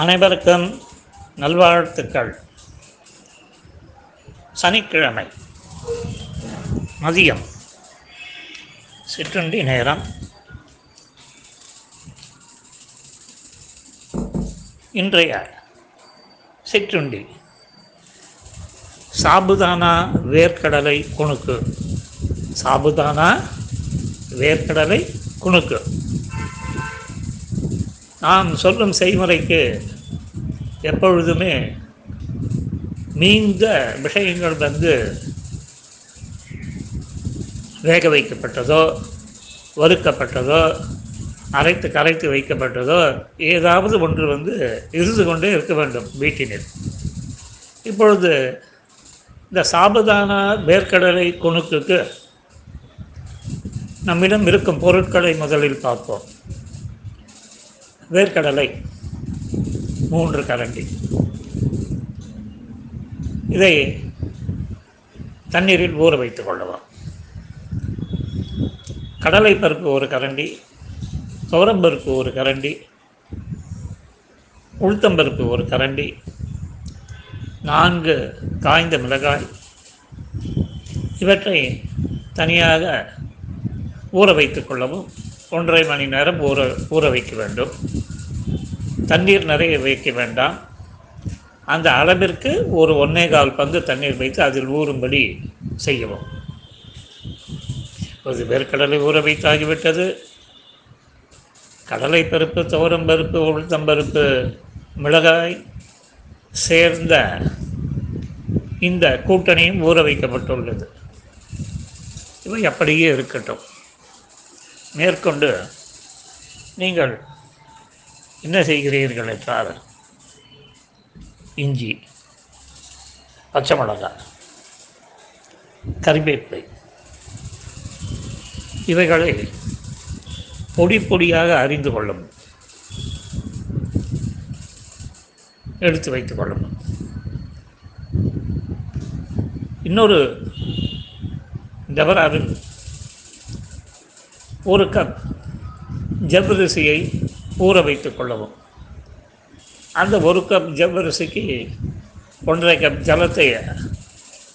அனைவருக்கும் நல்வாழ்த்துக்கள். சனிக்கிழமை மதியம் சிற்றுண்டி நேரம். இன்றைய சிற்றுண்டி சாபுதானா வேர்க்கடலை குணுக்கு. சாபுதானா வேர்க்கடலை குணுக்கு. நாம் சொல்லும் செய்முறைக்கு எப்பொழுதுமே நீண்ட விஷயங்கள் வந்து வேக வைக்கப்பட்டதோ வறுக்கப்பட்டதோ அரைத்து கரைத்து வைக்கப்பட்டதோ ஏதாவது ஒன்று வந்து இருந்து கொண்டே இருக்க வேண்டும் வீட்டினில். இப்பொழுது இந்த சாபதான வேர்க்கடலை குணுக்குக்கு நம்மிடம் இருக்கும் பொருட்களை முதலில் பார்ப்போம். வேர்க்கடலை மூன்று கரண்டி. இதை தண்ணீரில் ஊற வைத்துக் கொள்ளலாம். கடலை பருப்பு ஒரு கரண்டி துவரம்பருப்பு ஒரு கரண்டி உளுத்தம்பருப்பு ஒரு கரண்டி நான்கு காய்ந்த மிளகாய் இவற்றை தனியாக ஊற வைத்துக் கொள்ளவும் ஒன்றரை மணி நேரம் ஊற ஊற வைக்க வேண்டும். தண்ணீர் நிறைய வைக்க வேண்டாம். அந்த அளவிற்கு ஒரு ஒன்னே கால் பங்கு தண்ணீர் வைத்து அதில் ஊறும்படி செய்யவும். இப்போது வேர்க்கடலை ஊற வைத்தாகிவிட்டது கடலை பருப்பு துவரம் பருப்பு உளுத்தம்பருப்பு மிளகாய் சேர்ந்த இந்த கூட்டணியும் ஊற வைக்கப்பட்டுள்ளது. இவை அப்படியே இருக்கட்டும். மேற்கொண்டு நீங்கள் என்ன செய்கிறீர்கள் என்றால் இஞ்சி பச்சை மிளகாய் கறிவேப்பிலை இவைகளை பொடி பொடியாக அறிந்து கொள்ளும். எடுத்து வைத்துக் கொள்ளணும் இன்னொரு டபராவில் ஒரு கப் ஜவ்வரிசியை ஊற வைத்துக் கொள்ளவும். அந்த ஒரு கப் ஜவ்வரிசிக்கு ஒன்றரை கப் ஜலத்தை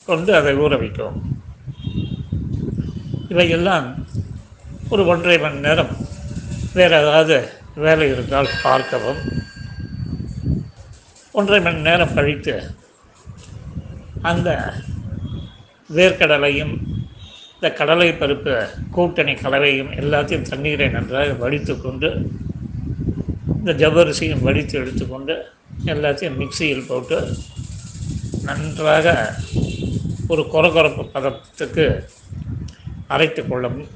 கொண்டு அதை ஊற வைக்கவும். இவையெல்லாம் ஒரு ஒன்றரை மணி நேரம் வேறு ஏதாவது வேலை இருந்தால் பார்க்கவும். ஒன்றரை மணி நேரம் கழித்து அந்த வேர்க்கடலையும் இந்த கடலை பருப்பு கூட்டணி கலவையும் எல்லாத்தையும் தண்ணீரை நன்றாக வடித்து கொண்டு இந்த ஜவ்வரிசியும் வடித்து எடுத்துக்கொண்டு எல்லாத்தையும் மிக்சியில் போட்டு நன்றாக ஒரு கொரகொரப்பு பதத்துக்கு அரைத்து கொள்ளவும்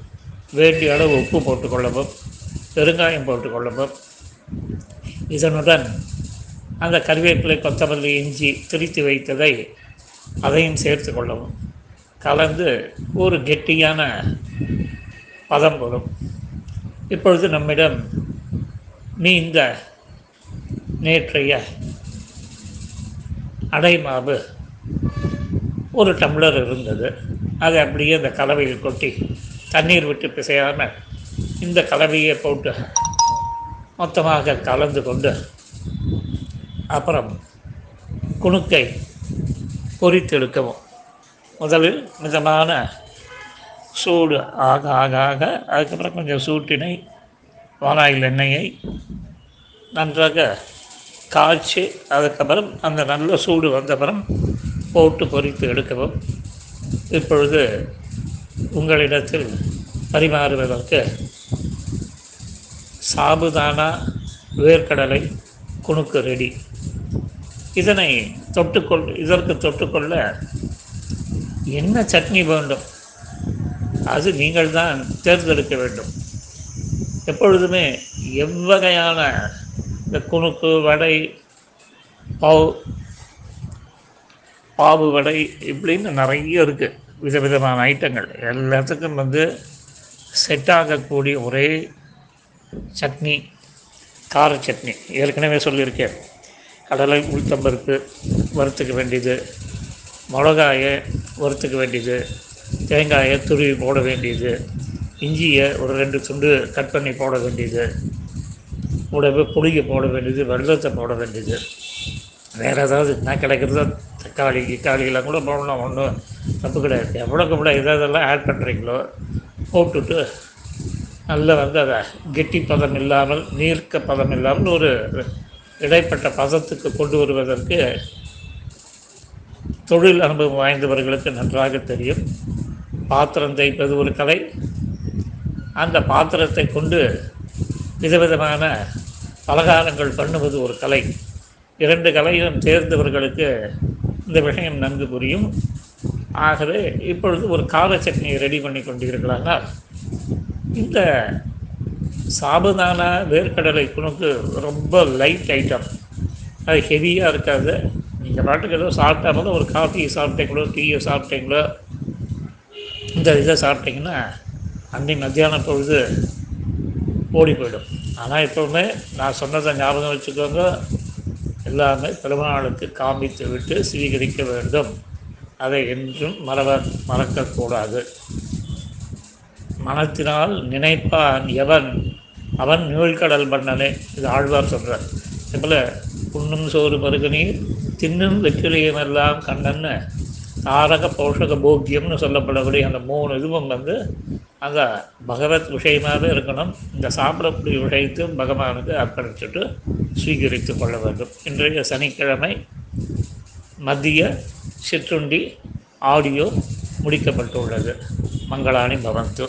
வேண்டிய அளவு உப்பு போட்டுக்கொள்ளவும் பெருங்காயம் போட்டுக்கொள்ளவும் இதனுடன் அந்த கருவேப்பிலை கொத்தமல்லி இஞ்சி திரித்து வைத்ததை அதையும் சேர்த்து கொள்ளவும். கலந்து ஒரு கெட்டியான பதம் வரும் இப்பொழுது நம்மிடம் நீந்த நேற்றைய அடைமாவு ஒரு டம்ளர் இருந்தது. அதை அப்படியே இந்த கலவையில் கொட்டி தண்ணீர் விட்டு பிசையாமல் இந்த கலவையை போட்டு மொத்தமாக கலந்து கொண்டு அப்புறம் குணுக்கை பொரித்தெடுக்கவும் முதலில் மிதமான சூடு ஆக ஆக ஆக அதுக்கப்புறம் கொஞ்சம் சூட்டினை வானாயில் எண்ணெயை நன்றாக காய்ச்சி அதுக்கப்புறம் அந்த நல்ல சூடு வந்தப்புறம் போட்டு பொரித்து எடுக்கவும். இப்பொழுது உங்களிடத்தில் பரிமாறுவதற்கு சாபுதானா வேர்க்கடலை குணுக்கு ரெடி. இதனை தொட்டுக்கொள் இதற்கு தொட்டுக்கொள்ள என்ன சட்னி வேண்டும்? அது நீங்கள் தான் தேர்ந்தெடுக்க வேண்டும். எப்பொழுதுமே எவ்வகையான இந்த குணுக்கு வடை பாவு பாவு வடை இப்படின்னு நிறைய இருக்குது விதவிதமான ஐட்டங்கள். எல்லாத்துக்கும் வந்து செட் ஆகக்கூடிய ஒரே சட்னி கார சட்னி. ஏற்கனவே சொல்லியிருக்கேன். கடலை உளுத்தம்பருப்பு வறுத்துக்க வேண்டியது. மிளகாயை வறுத்துக்க வேண்டியது. தேங்காயை துருவி போட வேண்டியது. இஞ்சியை ஒரு ரெண்டு துண்டு கட் பண்ணி போட வேண்டியது. கூடவே புளியை போட வேண்டியது வெள்ளத்தை போட வேண்டியது. வேறு ஏதாவது என்ன கிடைக்கிறதோ தக்காளி கிக்காளியெல்லாம் கூட போடலாம் ஒன்றும் தப்பு கிடையாது. எவ்வளோக்கு எவ்வளோ இதெல்லாம் ஆட் பண்ணுறீங்களோ போட்டுட்டு நல்லா வந்து அதை கெட்டி பதம் இல்லாமல் நீர்க்க பதம் இல்லாமல் ஒரு இடைப்பட்ட பதத்துக்கு கொண்டு வருவதற்கு தொழில் அனுபவம் வாய்ந்தவர்களுக்கு நன்றாக தெரியும். பாத்திரம் தேய்ப்பது ஒரு கலை. அந்த பாத்திரத்தை கொண்டு விதவிதமான பலகாரங்கள் பண்ணுவது ஒரு கலை. இரண்டு கலையும் சேர்ந்தவர்களுக்கு இந்த விஷயம் நன்கு புரியும். ஆகவே இப்பொழுது ஒரு கார சட்னியை ரெடி பண்ணி கொண்டீர்களானால் இந்த சாபுதானா வேர்க்கடலை குணுக்கு ரொம்ப லைட் ஐட்டம் அது ஹெவியாக இருக்காது. நீங்கள் பாட்டுக்கு ஏதோ சாப்பிட்டா போல ஒரு காஃபியை சாப்பிட்டீங்களோ டீயை சாப்பிட்டீங்களோ இந்த இதை சாப்பிட்டீங்கன்னா அன்னை மத்தியான பொழுது ஓடி போயிடும். ஆனால் எப்போவுமே நான் சொன்னதை ஞாபகம் வச்சுக்கோங்க. எல்லாமே பெருமாளுக்கு காமித்து விட்டு ஸ்வீகரிக்க வேண்டும். அதை என்றும் மறவ மறக்கக்கூடாது. மனத்தினால் நினைப்பான் எவன்? அவன் நீழ்கடல் மன்னனே இது ஆழ்வார் சொல்கிறார் இதுபோல் புண்ணும் சோறு மருகநீர் தின்னும் வெற்றிலையும் எல்லாம் கண்ணன்னு தாரக போஷக போக்கியம்னு சொல்லப்படக்கூடிய அந்த மூணு இதுவும் வந்து அந்த பகவத் விஷயமாகவே இருக்கணும். இந்த சாப்பிடக்கூடிய விஷயத்தையும் பகவானுக்கு அர்ப்பணிச்சுட்டு ஸ்வீகரித்து கொள்ள வேண்டும். இன்றைய சனிக்கிழமை மத்திய சிற்றுண்டி ஆடியோ முடிக்கப்பட்டுள்ளது. மங்களாணி பவந்து.